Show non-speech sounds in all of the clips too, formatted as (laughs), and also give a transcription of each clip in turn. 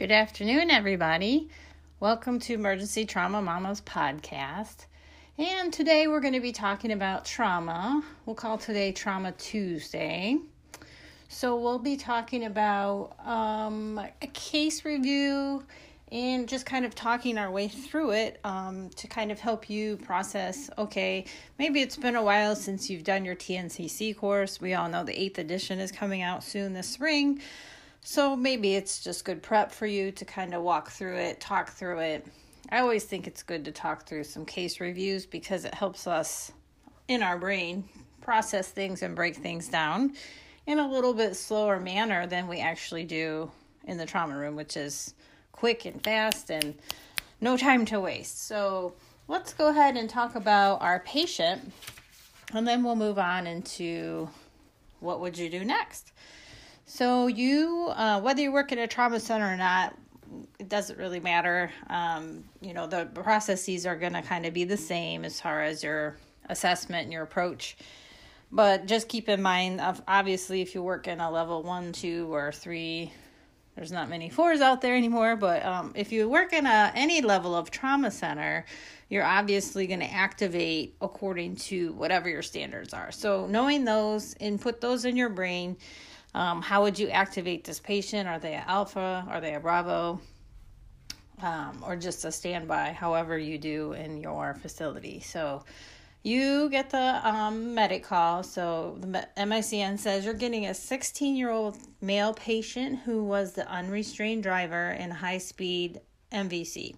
Good afternoon, everybody. Welcome to Emergency Trauma Mamas podcast. And today we're going to be talking about trauma. We'll call today Trauma Tuesday. So we'll be talking about um, a case review and just kind of talking our way through it um, to kind of help you process okay, maybe it's been a while since you've done your TNCC course. We all know the eighth edition is coming out soon this spring. So maybe it's just good prep for you to kind of walk through it, talk through it. I always think it's good to talk through some case reviews because it helps us in our brain process things and break things down in a little bit slower manner than we actually do in the trauma room, which is quick and fast and no time to waste. So let's go ahead and talk about our patient and then we'll move on into what would you do next. So you, uh, whether you work at a trauma center or not, it doesn't really matter. Um, you know, the processes are going to kind of be the same as far as your assessment and your approach. But just keep in mind, obviously, if you work in a level one, two, or three there's not many fours out there anymore, but um, if you work in a any level of trauma center, you're obviously going to activate according to whatever your standards are. So knowing those and put those in your brain. Um, how would you activate this patient? Are they a alpha? Are they a bravo? Um, or just a standby, however you do in your facility. So you get the um, medic call. So the MICN says you're getting a 16 year old male patient who was the unrestrained driver in high speed MVC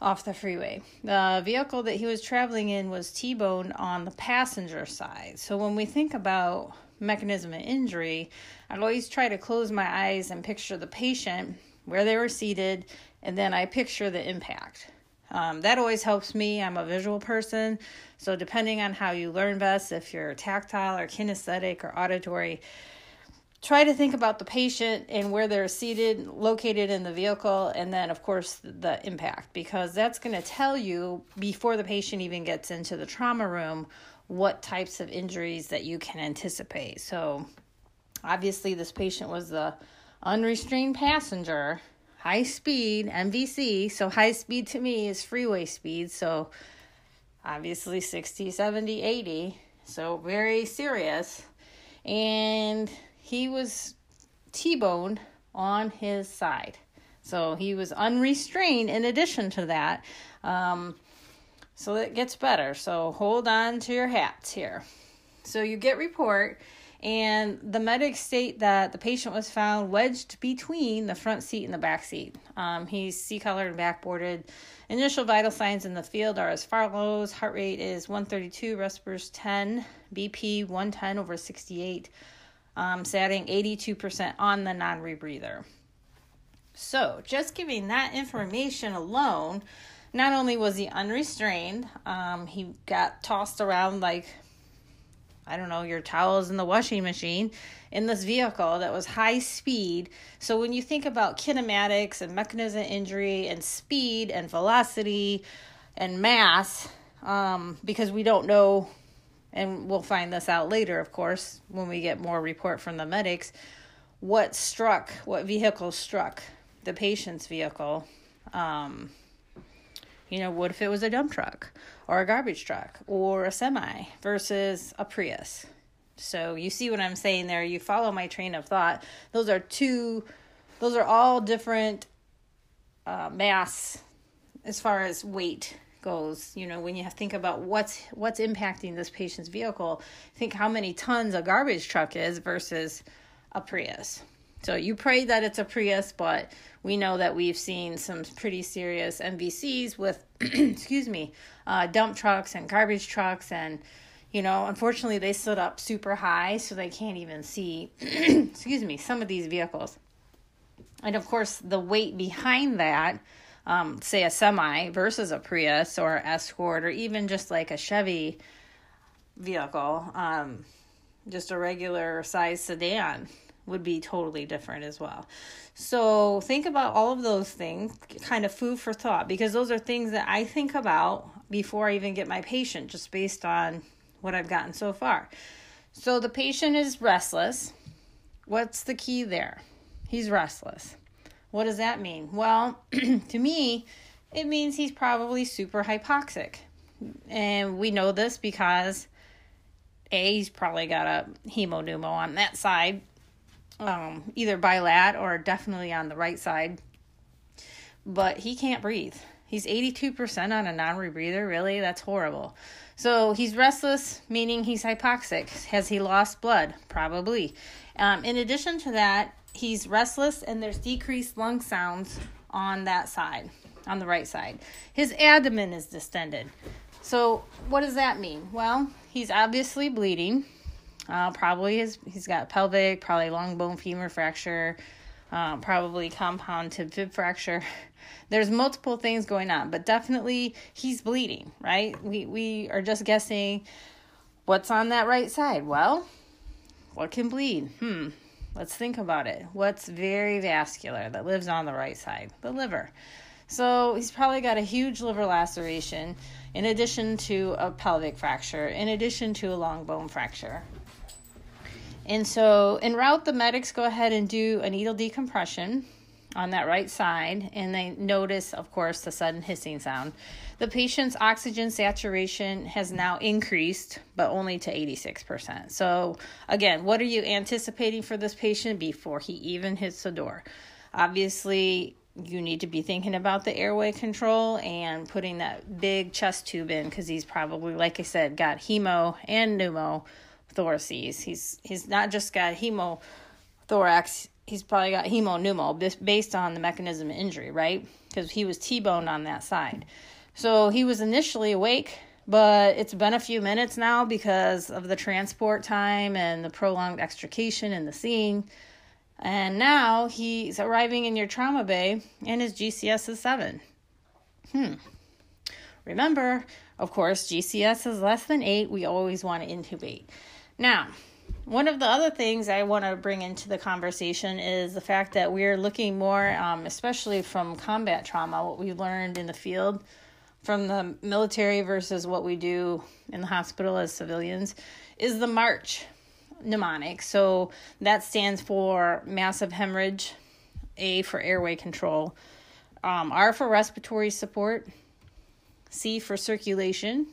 off the freeway. The vehicle that he was traveling in was T boned on the passenger side. So when we think about mechanism of injury, I'd always try to close my eyes and picture the patient where they were seated, and then I picture the impact. Um, that always helps me. I'm a visual person. So, depending on how you learn best, if you're tactile or kinesthetic or auditory, try to think about the patient and where they're seated, located in the vehicle, and then, of course, the impact, because that's going to tell you before the patient even gets into the trauma room what types of injuries that you can anticipate. So, obviously, this patient was the unrestrained passenger high speed MVC. So high speed to me is freeway speed. So obviously 60, 70, 80. So very serious. And he was T boned on his side. So he was unrestrained in addition to that. Um, so it gets better. So hold on to your hats here. So you get report and the medics state that the patient was found wedged between the front seat and the back seat. Um, he's C-collared and backboarded. Initial vital signs in the field are as follows: heart rate is 132, respirators 10, BP 110 over 68, um, satting 82% on the non-rebreather. So, just giving that information alone, not only was he unrestrained, um, he got tossed around like I don't know, your towels in the washing machine in this vehicle that was high speed. So when you think about kinematics and mechanism injury and speed and velocity and mass, um, because we don't know, and we'll find this out later, of course, when we get more report from the medics, what struck, what vehicle struck the patient's vehicle. Um, you know, what if it was a dump truck or a garbage truck or a semi versus a Prius? So you see what I'm saying there. You follow my train of thought. Those are two, those are all different uh, mass as far as weight goes. You know, when you think about what's what's impacting this patient's vehicle, think how many tons a garbage truck is versus a Prius. So you pray that it's a Prius, but we know that we've seen some pretty serious MVCs with, (clears throat) excuse me, uh, dump trucks and garbage trucks. And, you know, unfortunately, they stood up super high, so they can't even see, (clears throat) excuse me, some of these vehicles. And of course, the weight behind that, um, say a semi versus a Prius or Escort or even just like a Chevy vehicle, um, just a regular size sedan would be totally different as well. So think about all of those things, kind of food for thought, because those are things that I think about before I even get my patient, just based on what I've gotten so far. So the patient is restless. What's the key there? He's restless. What does that mean? Well, (clears throat) to me, it means he's probably super hypoxic. And we know this because A, he's probably got a hemopneumo on that side, um, either bilat or definitely on the right side. But he can't breathe. He's 82% on a non rebreather. Really? That's horrible. So he's restless, meaning he's hypoxic. Has he lost blood? Probably. Um, in addition to that, he's restless and there's decreased lung sounds on that side, on the right side. His abdomen is distended. So what does that mean? Well, he's obviously bleeding. Uh, probably his, he's got pelvic, probably long bone femur fracture, uh, probably compound tib fib fracture. (laughs) There's multiple things going on, but definitely he's bleeding, right? We we are just guessing what's on that right side. Well, what can bleed? Hmm. Let's think about it. What's very vascular that lives on the right side? The liver. So he's probably got a huge liver laceration in addition to a pelvic fracture, in addition to a long bone fracture. And so, en route, the medics go ahead and do a needle decompression on that right side, and they notice, of course, the sudden hissing sound. The patient's oxygen saturation has now increased, but only to 86%. So, again, what are you anticipating for this patient before he even hits the door? Obviously, you need to be thinking about the airway control and putting that big chest tube in because he's probably, like I said, got hemo and pneumothoraces. He's he's not just got hemothorax he's probably got hemopneumo based on the mechanism of injury, right? Because he was T-boned on that side. So he was initially awake, but it's been a few minutes now because of the transport time and the prolonged extrication in the scene. And now he's arriving in your trauma bay and his GCS is 7. Hmm. Remember, of course, GCS is less than 8. We always want to intubate. Now, one of the other things I want to bring into the conversation is the fact that we're looking more, um, especially from combat trauma, what we learned in the field from the military versus what we do in the hospital as civilians, is the MARCH mnemonic. So that stands for massive hemorrhage, A for airway control, um, R for respiratory support, C for circulation,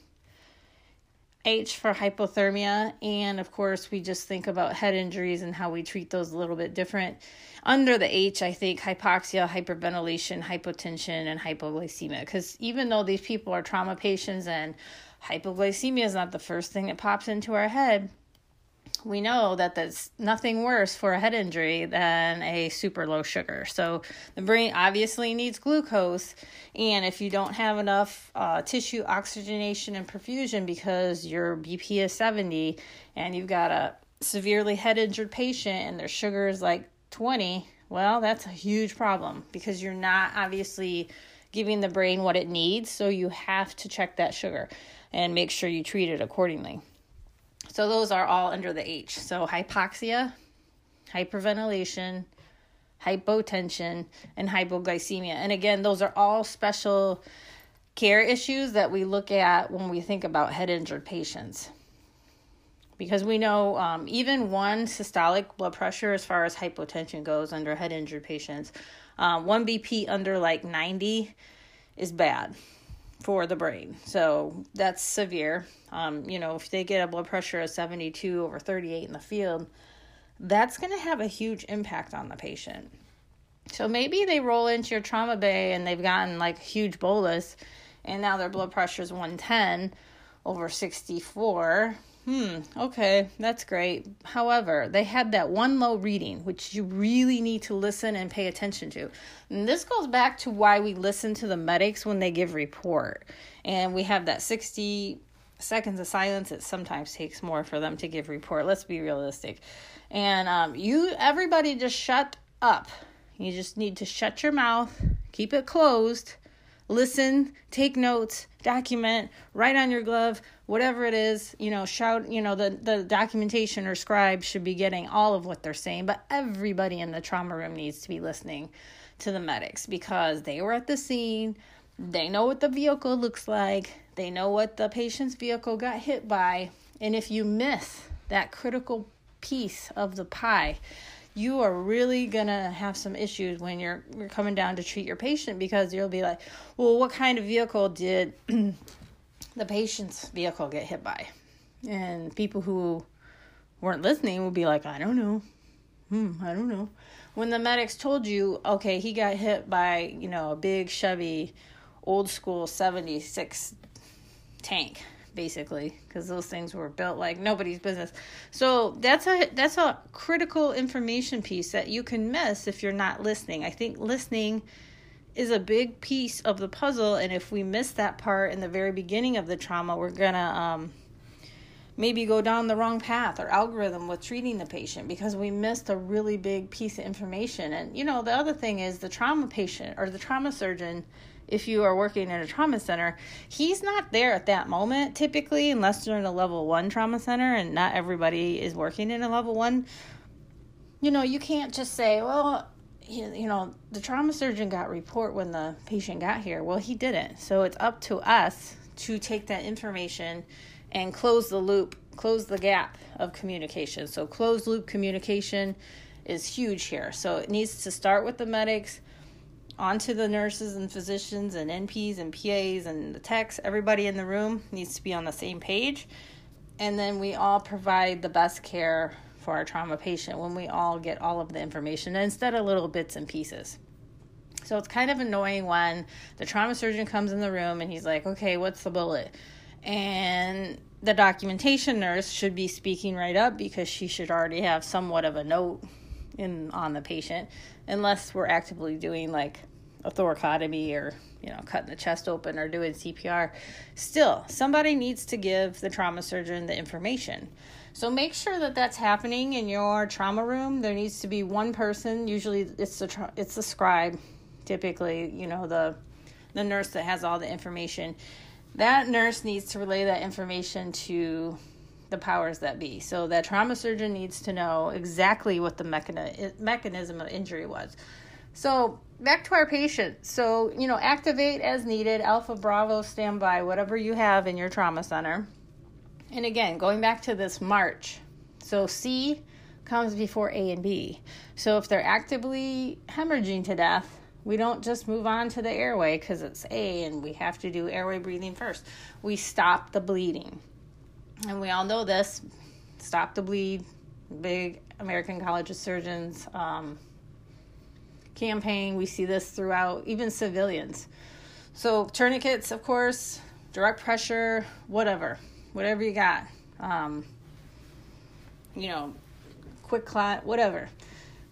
H for hypothermia, and of course, we just think about head injuries and how we treat those a little bit different. Under the H, I think hypoxia, hyperventilation, hypotension, and hypoglycemia. Because even though these people are trauma patients and hypoglycemia is not the first thing that pops into our head, we know that there's nothing worse for a head injury than a super low sugar. So the brain obviously needs glucose, and if you don't have enough uh, tissue oxygenation and perfusion because your BP is 70 and you've got a severely head injured patient and their sugar is like 20, well, that's a huge problem because you're not obviously giving the brain what it needs. So you have to check that sugar and make sure you treat it accordingly. So those are all under the H. So hypoxia, hyperventilation, hypotension, and hypoglycemia. And again, those are all special care issues that we look at when we think about head injured patients. Because we know um, even one systolic blood pressure, as far as hypotension goes, under head injured patients, um, one BP under like 90 is bad for the brain. So that's severe. Um, you know, if they get a blood pressure of 72 over 38 in the field, that's going to have a huge impact on the patient. So maybe they roll into your trauma bay and they've gotten like a huge bolus and now their blood pressure is 110 over 64 hmm, okay, that's great. However, they had that one low reading, which you really need to listen and pay attention to. And this goes back to why we listen to the medics when they give report. And we have that 60 seconds of silence. It sometimes takes more for them to give report. Let's be realistic. And um, you, everybody just shut up. You just need to shut your mouth, keep it closed, listen, take notes, document, write on your glove, whatever it is, you know, shout, you know, the, the documentation or scribe should be getting all of what they're saying, but everybody in the trauma room needs to be listening to the medics because they were at the scene, they know what the vehicle looks like, they know what the patient's vehicle got hit by, and if you miss that critical piece of the pie, you are really gonna have some issues when you're you're coming down to treat your patient because you'll be like, well, what kind of vehicle did the patient's vehicle get hit by? And people who weren't listening would be like, I don't know. Hmm, I don't know. When the medics told you, okay, he got hit by, you know, a big Chevy old school 76 tank basically because those things were built like nobody's business so that's a that's a critical information piece that you can miss if you're not listening i think listening is a big piece of the puzzle and if we miss that part in the very beginning of the trauma we're gonna um, maybe go down the wrong path or algorithm with treating the patient because we missed a really big piece of information and you know the other thing is the trauma patient or the trauma surgeon if you are working in a trauma center, he's not there at that moment typically, unless you're in a level one trauma center and not everybody is working in a level one. You know, you can't just say, well, you know, the trauma surgeon got report when the patient got here. Well, he didn't. So it's up to us to take that information and close the loop, close the gap of communication. So closed loop communication is huge here. So it needs to start with the medics onto the nurses and physicians and NPs and PAs and the techs, everybody in the room needs to be on the same page. And then we all provide the best care for our trauma patient when we all get all of the information instead of little bits and pieces. So it's kind of annoying when the trauma surgeon comes in the room and he's like, okay, what's the bullet? And the documentation nurse should be speaking right up because she should already have somewhat of a note in on the patient unless we're actively doing like a thoracotomy or you know cutting the chest open or doing CPR still somebody needs to give the trauma surgeon the information so make sure that that's happening in your trauma room there needs to be one person usually it's the tra- it's the scribe typically you know the the nurse that has all the information that nurse needs to relay that information to the powers that be. So that trauma surgeon needs to know exactly what the mechani- mechanism of injury was. So back to our patient. So, you know, activate as needed, alpha, bravo, standby, whatever you have in your trauma center. And again, going back to this march. So C comes before A and B. So if they're actively hemorrhaging to death, we don't just move on to the airway because it's A and we have to do airway breathing first. We stop the bleeding and we all know this stop the bleed big american college of surgeons um, campaign we see this throughout even civilians so tourniquets of course direct pressure whatever whatever you got um, you know quick clot whatever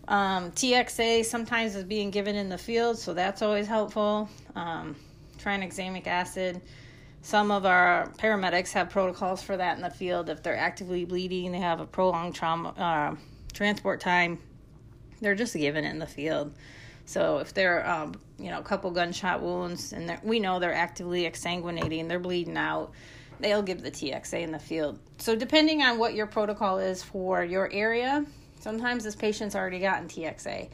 um, txa sometimes is being given in the field so that's always helpful um, tranexamic acid some of our paramedics have protocols for that in the field. If they're actively bleeding, they have a prolonged trauma uh, transport time. They're just given in the field. So if they're, um, you know, a couple gunshot wounds and we know they're actively exsanguinating, they're bleeding out, they'll give the TXA in the field. So depending on what your protocol is for your area, sometimes this patient's already gotten TXA.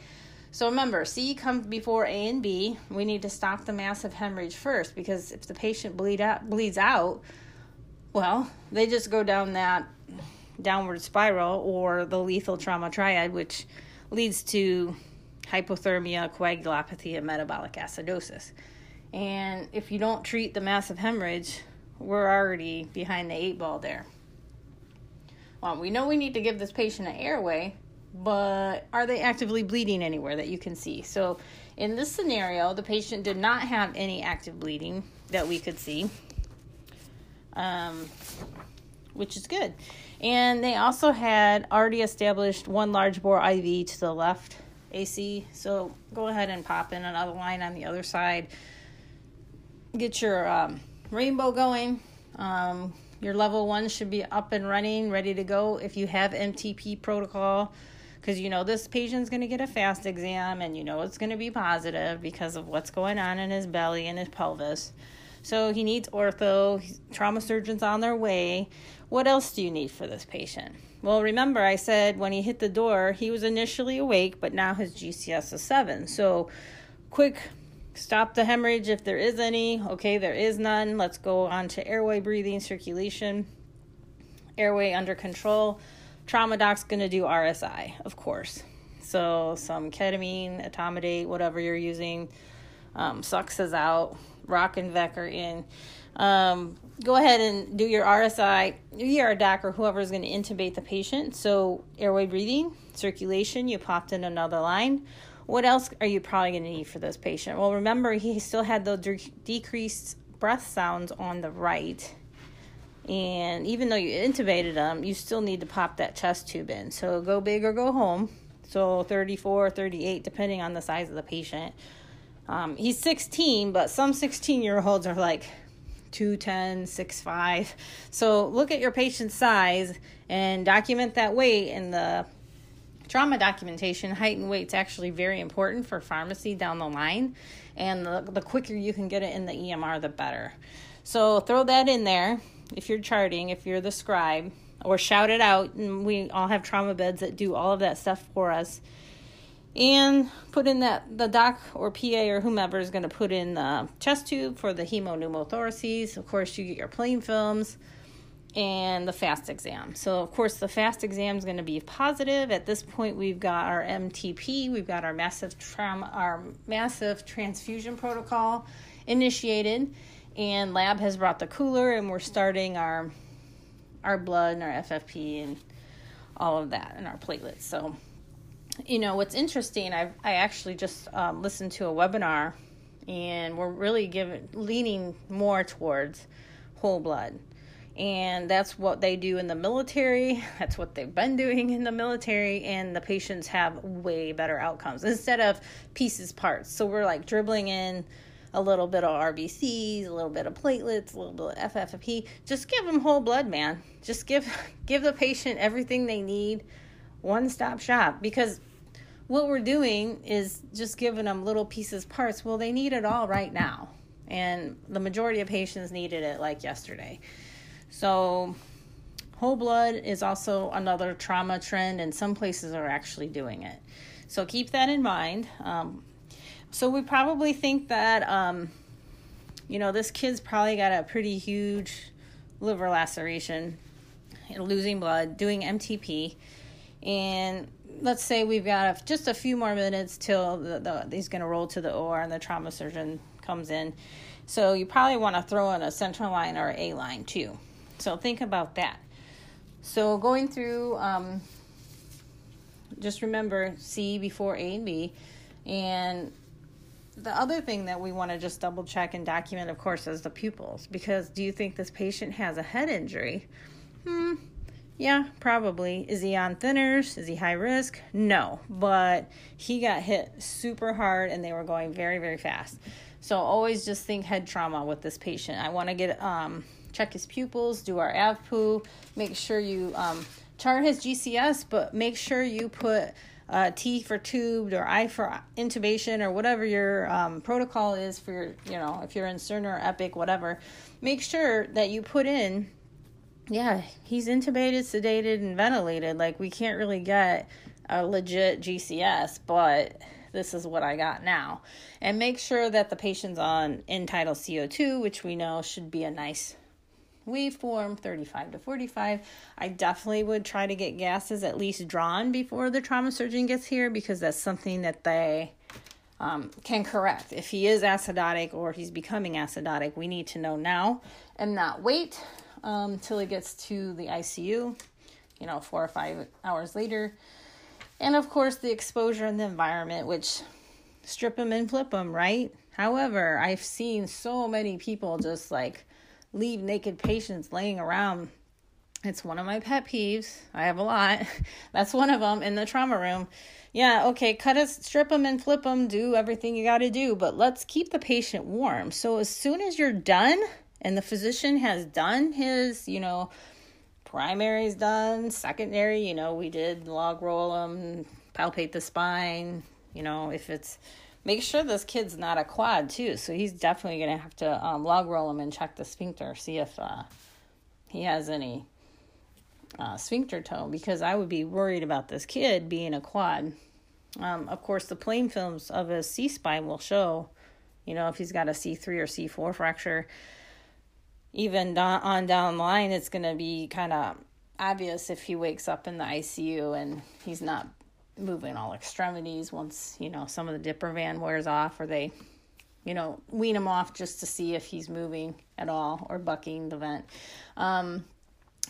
So remember, C comes before A and B. We need to stop the massive hemorrhage first because if the patient bleed out, bleeds out, well, they just go down that downward spiral or the lethal trauma triad, which leads to hypothermia, coagulopathy, and metabolic acidosis. And if you don't treat the massive hemorrhage, we're already behind the eight ball there. Well, we know we need to give this patient an airway, but are they actively bleeding anywhere that you can see? So, in this scenario, the patient did not have any active bleeding that we could see, um, which is good. And they also had already established one large bore IV to the left AC. So, go ahead and pop in another line on the other side. Get your um, rainbow going. Um, your level one should be up and running, ready to go. If you have MTP protocol, because you know this patient's going to get a fast exam and you know it's going to be positive because of what's going on in his belly and his pelvis. So he needs ortho, trauma surgeons on their way. What else do you need for this patient? Well, remember I said when he hit the door, he was initially awake, but now his GCS is 7. So quick stop the hemorrhage if there is any. Okay, there is none. Let's go on to airway breathing, circulation, airway under control trauma doc's going to do RSI, of course. So some ketamine, etomidate, whatever you're using, um, Suxa's out, Rock and Vec are in. Um, go ahead and do your RSI, ER doc, or whoever is going to intubate the patient. So airway breathing, circulation, you popped in another line. What else are you probably going to need for this patient? Well, remember he still had the de- decreased breath sounds on the right. And even though you intubated him, you still need to pop that chest tube in. So go big or go home. So 34, 38, depending on the size of the patient. Um, he's 16, but some 16 year olds are like 210, 6'5. So look at your patient's size and document that weight in the trauma documentation. Height and weight's actually very important for pharmacy down the line. And the, the quicker you can get it in the EMR, the better. So throw that in there if you're charting, if you're the scribe, or shout it out. And we all have trauma beds that do all of that stuff for us and put in that the doc or PA or whomever is going to put in the chest tube for the hemopneumothoraces. Of course, you get your plain films and the fast exam. So, of course, the fast exam is going to be positive. At this point, we've got our MTP, we've got our massive trauma, our massive transfusion protocol initiated, and lab has brought the cooler, and we're starting our our blood and our FFP and all of that and our platelets. So you know what's interesting i i actually just um, listened to a webinar and we're really giving leaning more towards whole blood and that's what they do in the military (laughs) that's what they've been doing in the military and the patients have way better outcomes instead of pieces parts so we're like dribbling in a little bit of rbcs a little bit of platelets a little bit of ffp just give them whole blood man just give (laughs) give the patient everything they need one stop shop because what we're doing is just giving them little pieces, parts. Well, they need it all right now. And the majority of patients needed it like yesterday. So, whole blood is also another trauma trend, and some places are actually doing it. So, keep that in mind. Um, so, we probably think that, um, you know, this kid's probably got a pretty huge liver laceration, losing blood, doing MTP. And let's say we've got a, just a few more minutes till the, the he's going to roll to the OR and the trauma surgeon comes in. So you probably want to throw in a central line or a line too. So think about that. So going through, um, just remember C before A and B, and the other thing that we want to just double check and document, of course, is the pupils. Because do you think this patient has a head injury? Hmm, yeah, probably. Is he on thinners? Is he high risk? No, but he got hit super hard and they were going very, very fast. So always just think head trauma with this patient. I want to get um, check his pupils, do our AVPU, make sure you um, chart his GCS, but make sure you put uh, T for tubed or I for intubation or whatever your um, protocol is for your, you know, if you're in Cerner or Epic, whatever. Make sure that you put in yeah, he's intubated, sedated, and ventilated. Like, we can't really get a legit GCS, but this is what I got now. And make sure that the patient's on end-tidal CO2, which we know should be a nice waveform 35 to 45. I definitely would try to get gases at least drawn before the trauma surgeon gets here because that's something that they um, can correct. If he is acidotic or he's becoming acidotic, we need to know now and not wait um, till it gets to the ICU, you know, four or five hours later. And of course, the exposure in the environment, which strip them and flip them, right? However, I've seen so many people just like leave naked patients laying around. It's one of my pet peeves. I have a lot. (laughs) That's one of them in the trauma room. Yeah, okay, cut us, strip them and flip them, do everything you got to do, but let's keep the patient warm. So as soon as you're done, and the physician has done his, you know, primaries done, secondary, you know, we did log roll them, palpate the spine, you know, if it's make sure this kid's not a quad too. So he's definitely going to have to um, log roll him and check the sphincter, see if uh, he has any uh, sphincter tone because I would be worried about this kid being a quad. Um, of course, the plain films of his C spine will show, you know, if he's got a C3 or C4 fracture even on down the line, it's going to be kind of obvious if he wakes up in the ICU and he's not moving all extremities once, you know, some of the Diprivan wears off or they, you know, wean him off just to see if he's moving at all or bucking the vent. Um,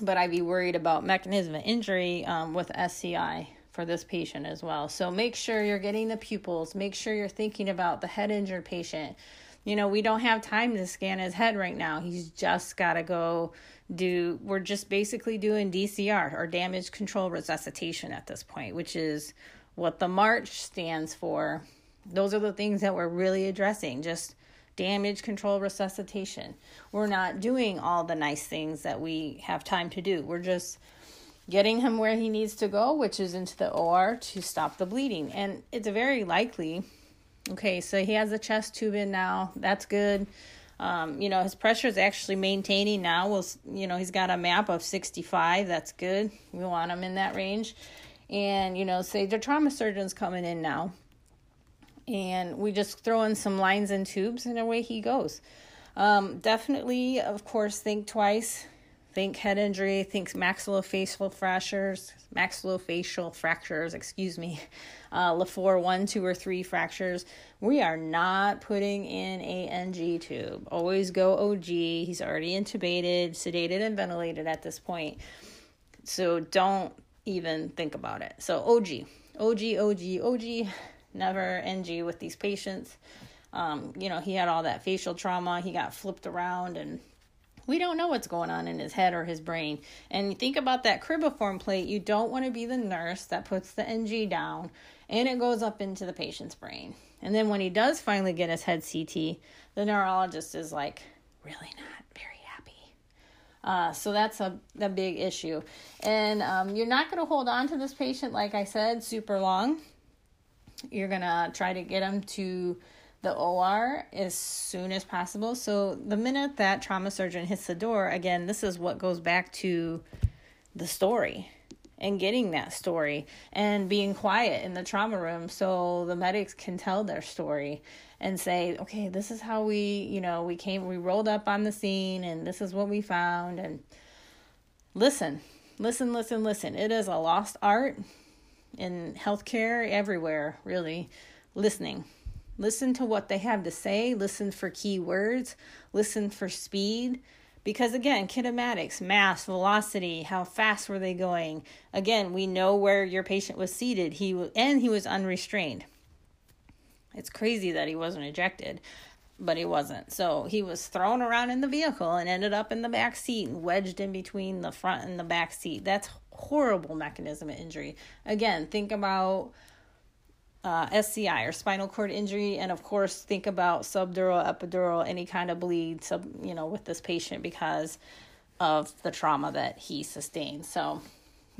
but I'd be worried about mechanism of injury um, with SCI for this patient as well. So make sure you're getting the pupils, make sure you're thinking about the head injured patient. You know, we don't have time to scan his head right now. He's just got to go do, we're just basically doing DCR or damage control resuscitation at this point, which is what the MARCH stands for. Those are the things that we're really addressing. Just damage control resuscitation. We're not doing all the nice things that we have time to do. We're just getting him where he needs to go, which is into the OR to stop the bleeding. And it's very likely. Okay, so he has a chest tube in now. That's good. Um, you know, his pressure is actually maintaining now. We'll, you know, he's got a map of 65. That's good. We want him in that range. And, you know, say the trauma surgeon's coming in now and we just throw in some lines and tubes and away he goes um, definitely of course think twice think head injury think maxillofacial fractures maxillofacial fractures excuse me (laughs) uh, Le Fort 1 2 or 3 fractures. We are not putting in a ng tube. Always go og he's already intubated sedated and ventilated at this point. So don't even think about it. So og og og og never NG with these patients. Um, you know, he had all that facial trauma. He got flipped around, and we don't know what's going on in his head or his brain. And think about that cribriform plate, you don't want to be the nurse that puts the NG down and it goes up into the patient's brain. And then when he does finally get his head CT, the neurologist is like, really not very happy. Uh, so that's a, a big issue. And um, you're not going to hold on to this patient, like I said, super long you're gonna try to get them to the OR as soon as possible. So the minute that trauma surgeon hits the door, again, this is what goes back to the story and getting that story and being quiet in the trauma room so the medics can tell their story and say, okay, this is how we, you know, we came, we rolled up on the scene and this is what we found. And listen, listen, listen, listen. It is a lost art in healthcare, everywhere, really, listening. Listen to what they have to say, listen for key words, listen for speed. Because again, kinematics, mass, velocity, how fast were they going? Again, we know where your patient was seated. He and he was unrestrained. It's crazy that he wasn't ejected, but he wasn't. So he was thrown around in the vehicle and ended up in the back seat and wedged in between the front and the back seat. That's horrible mechanism of injury. Again, think about uh, SCI or spinal cord injury, and of course, think about subdural, epidural, any kind of bleed, sub, you know, with this patient because of the trauma that he sustained. So,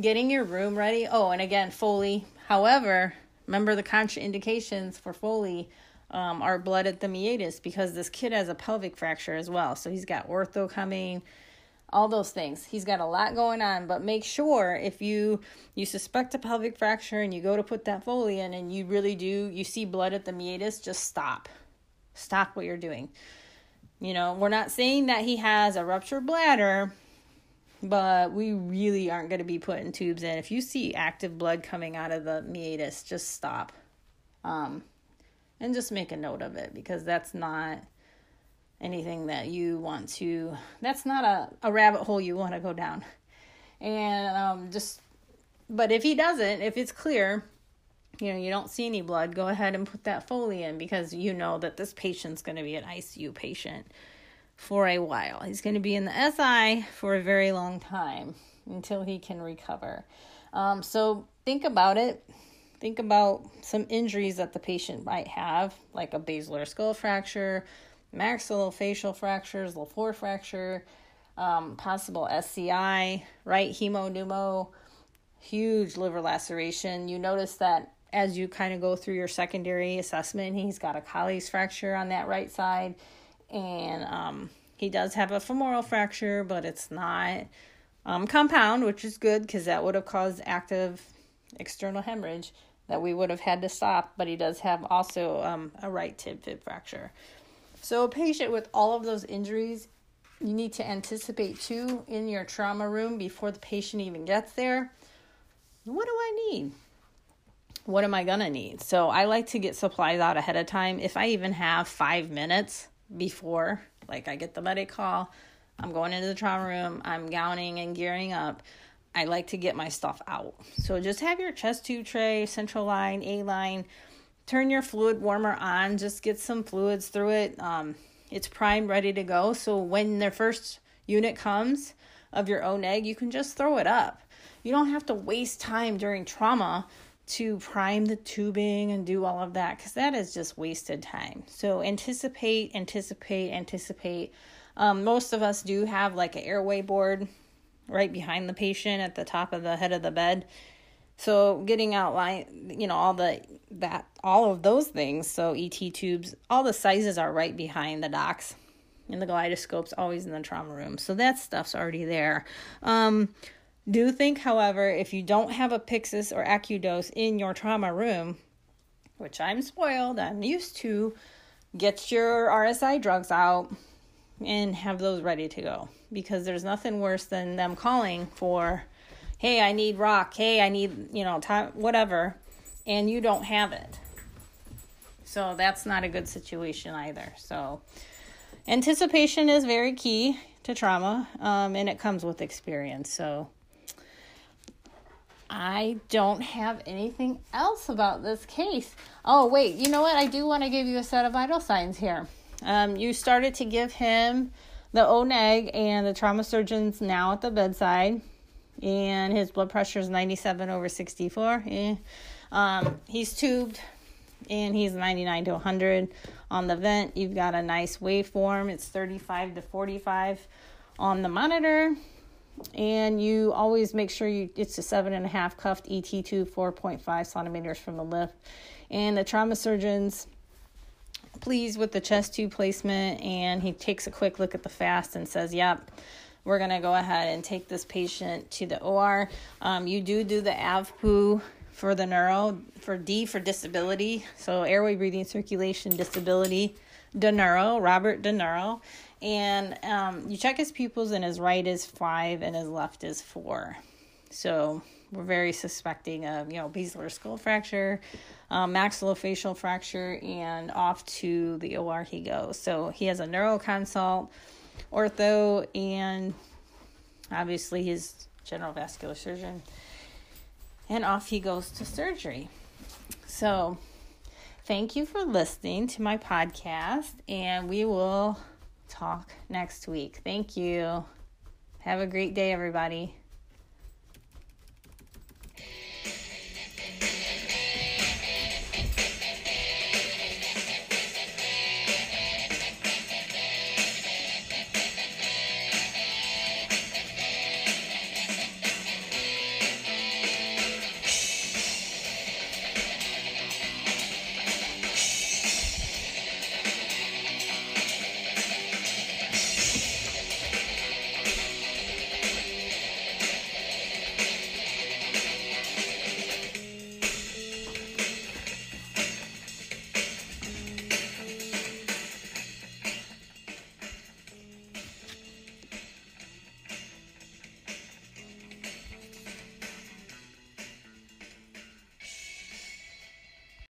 getting your room ready. Oh, and again, Foley. However, remember the contraindications for Foley um, are blood at the meatus because this kid has a pelvic fracture as well. So he's got ortho coming all those things. He's got a lot going on, but make sure if you you suspect a pelvic fracture and you go to put that Foley in and you really do you see blood at the meatus, just stop. Stop what you're doing. You know, we're not saying that he has a ruptured bladder, but we really aren't going to be putting tubes in. If you see active blood coming out of the meatus, just stop. Um and just make a note of it because that's not anything that you want to that's not a, a rabbit hole you want to go down. And um, just but if he doesn't if it's clear you know you don't see any blood go ahead and put that foley in because you know that this patient's going to be an icu patient for a while. He's going to be in the si for a very long time until he can recover. Um, so think about it. Think about some injuries that the patient might have like a basilar skull fracture maxillofacial fractures, Le Fort fracture, um, possible SCI, right hemopneumo, huge liver laceration. You notice that as you kind of go through your secondary assessment, he's got a Colles fracture on that right side, and um, he does have a femoral fracture, but it's not um, compound, which is good because that would have caused active external hemorrhage that we would have had to stop. But he does have also um, a right tib fib fracture. So, a patient with all of those injuries, you need to anticipate too in your trauma room before the patient even gets there. What do I need? what am I to need? So I like to get supplies out ahead of time. If I even have five minutes before, like I get the medic call, I'm going into the trauma room, I'm gowning and gearing up. I like to get my stuff out. So just have your chest tube tray, central line, A line. Turn your fluid warmer on. Just get some fluids through it. Um, it's primed, ready to go. So when the first unit comes of your O neg, you can just throw it up. You don't have to waste time during trauma to prime the tubing and do all of that because that is just wasted time. So anticipate, anticipate, anticipate. Um, most of us do have like an airway board right behind the patient at the top of the head of the bed. So getting out line, you know, all the that all of those things. So ET tubes, all the sizes are right behind the docs, and the GlideScope's always in the trauma room. So that stuff's already there. Um, do think, however, if you don't have a Pyxis or AcuDose in your trauma room, which I'm spoiled, I'm used to, get your RSI drugs out and have those ready to go because there's nothing worse than them calling for, hey, I need rock, hey, I need, you know, time, whatever, and you don't have it. So that's not a good situation either. So anticipation is very key to trauma, um, and it comes with experience. So I don't have anything else about this case. Oh, wait, you know what? I do want to give you a set of vital signs here. Um, you started to give him the ONEG, and the trauma surgeon's now at the bedside, and his blood pressure is 97 over 64. Eh. Um, he's tubed, and he's 99 to 100. On the vent, you've got a nice waveform, it's 35 to 45 on the monitor and you always make sure you it's a seven and a half cuffed ET2 4.5 centimeters from the lip. And the trauma surgeon's pleased with the chest tube placement and he takes a quick look at the fast and says, Yep, we're going to go ahead and take this patient to the OR. Um, you do do the AVPU for the neuro, for D for disability, so airway, breathing, circulation, disability, De Neuro, Robert De Niro and um, you check his pupils, and his right is five, and his left is four. So we're very suspecting of you know basilar skull fracture, um, maxillofacial fracture, and off to the OR he goes. So he has a neuro consult, ortho, and obviously his general vascular surgeon, and off he goes to surgery. So thank you for listening to my podcast, and we will talk next week. Thank you. Have a great day, everybody.